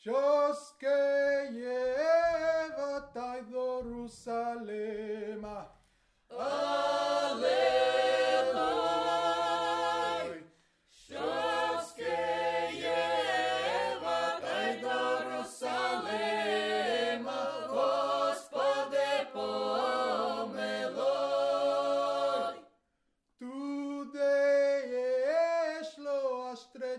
що скеєва та й до Русалема. Алелуй! Що скеєва та й до Русалема, Господи помилуй. Туди йшло аж три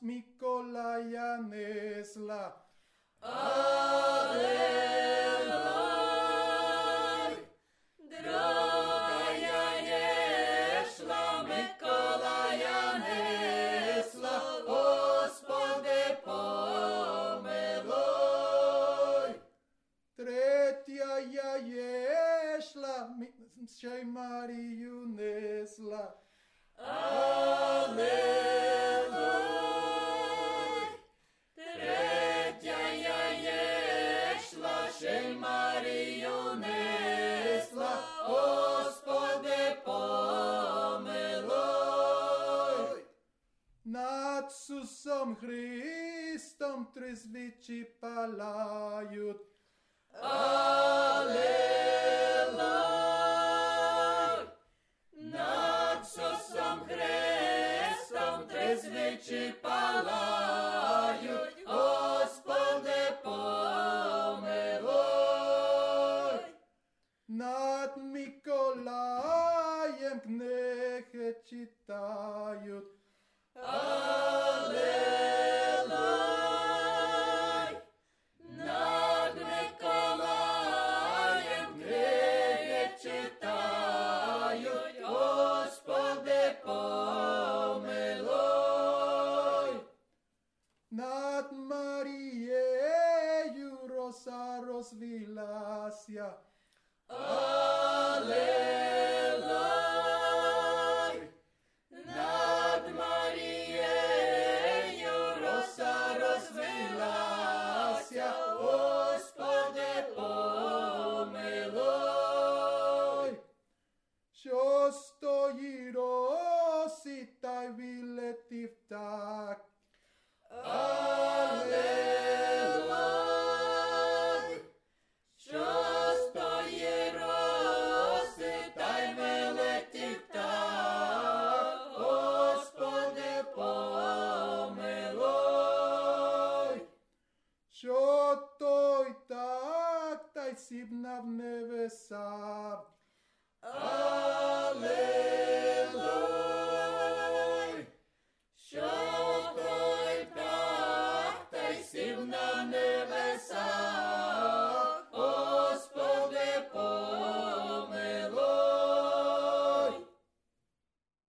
Mikolaja Nesla. Aleloj, drogaja ješla, Mikolaja Nesla, Gospode pomeloj. Tretja ja ješla, šej Mariju Nesla. Aleloj. Над Сусом Христом три свічі палають. Аллилуйя! Над Сусом Христом три свічі палають, Господи помилуй. Над Миколаєм книги читають. Θαλάσσια. Αλληλόι, Νατ Μαριέ, Ιωρόσα Ροσβελάσια, Ωσπαδε Πομελόι. Σωστό γυρώσει τα βιλετιφτά, Спасиб нам небеса. Аллилуйя.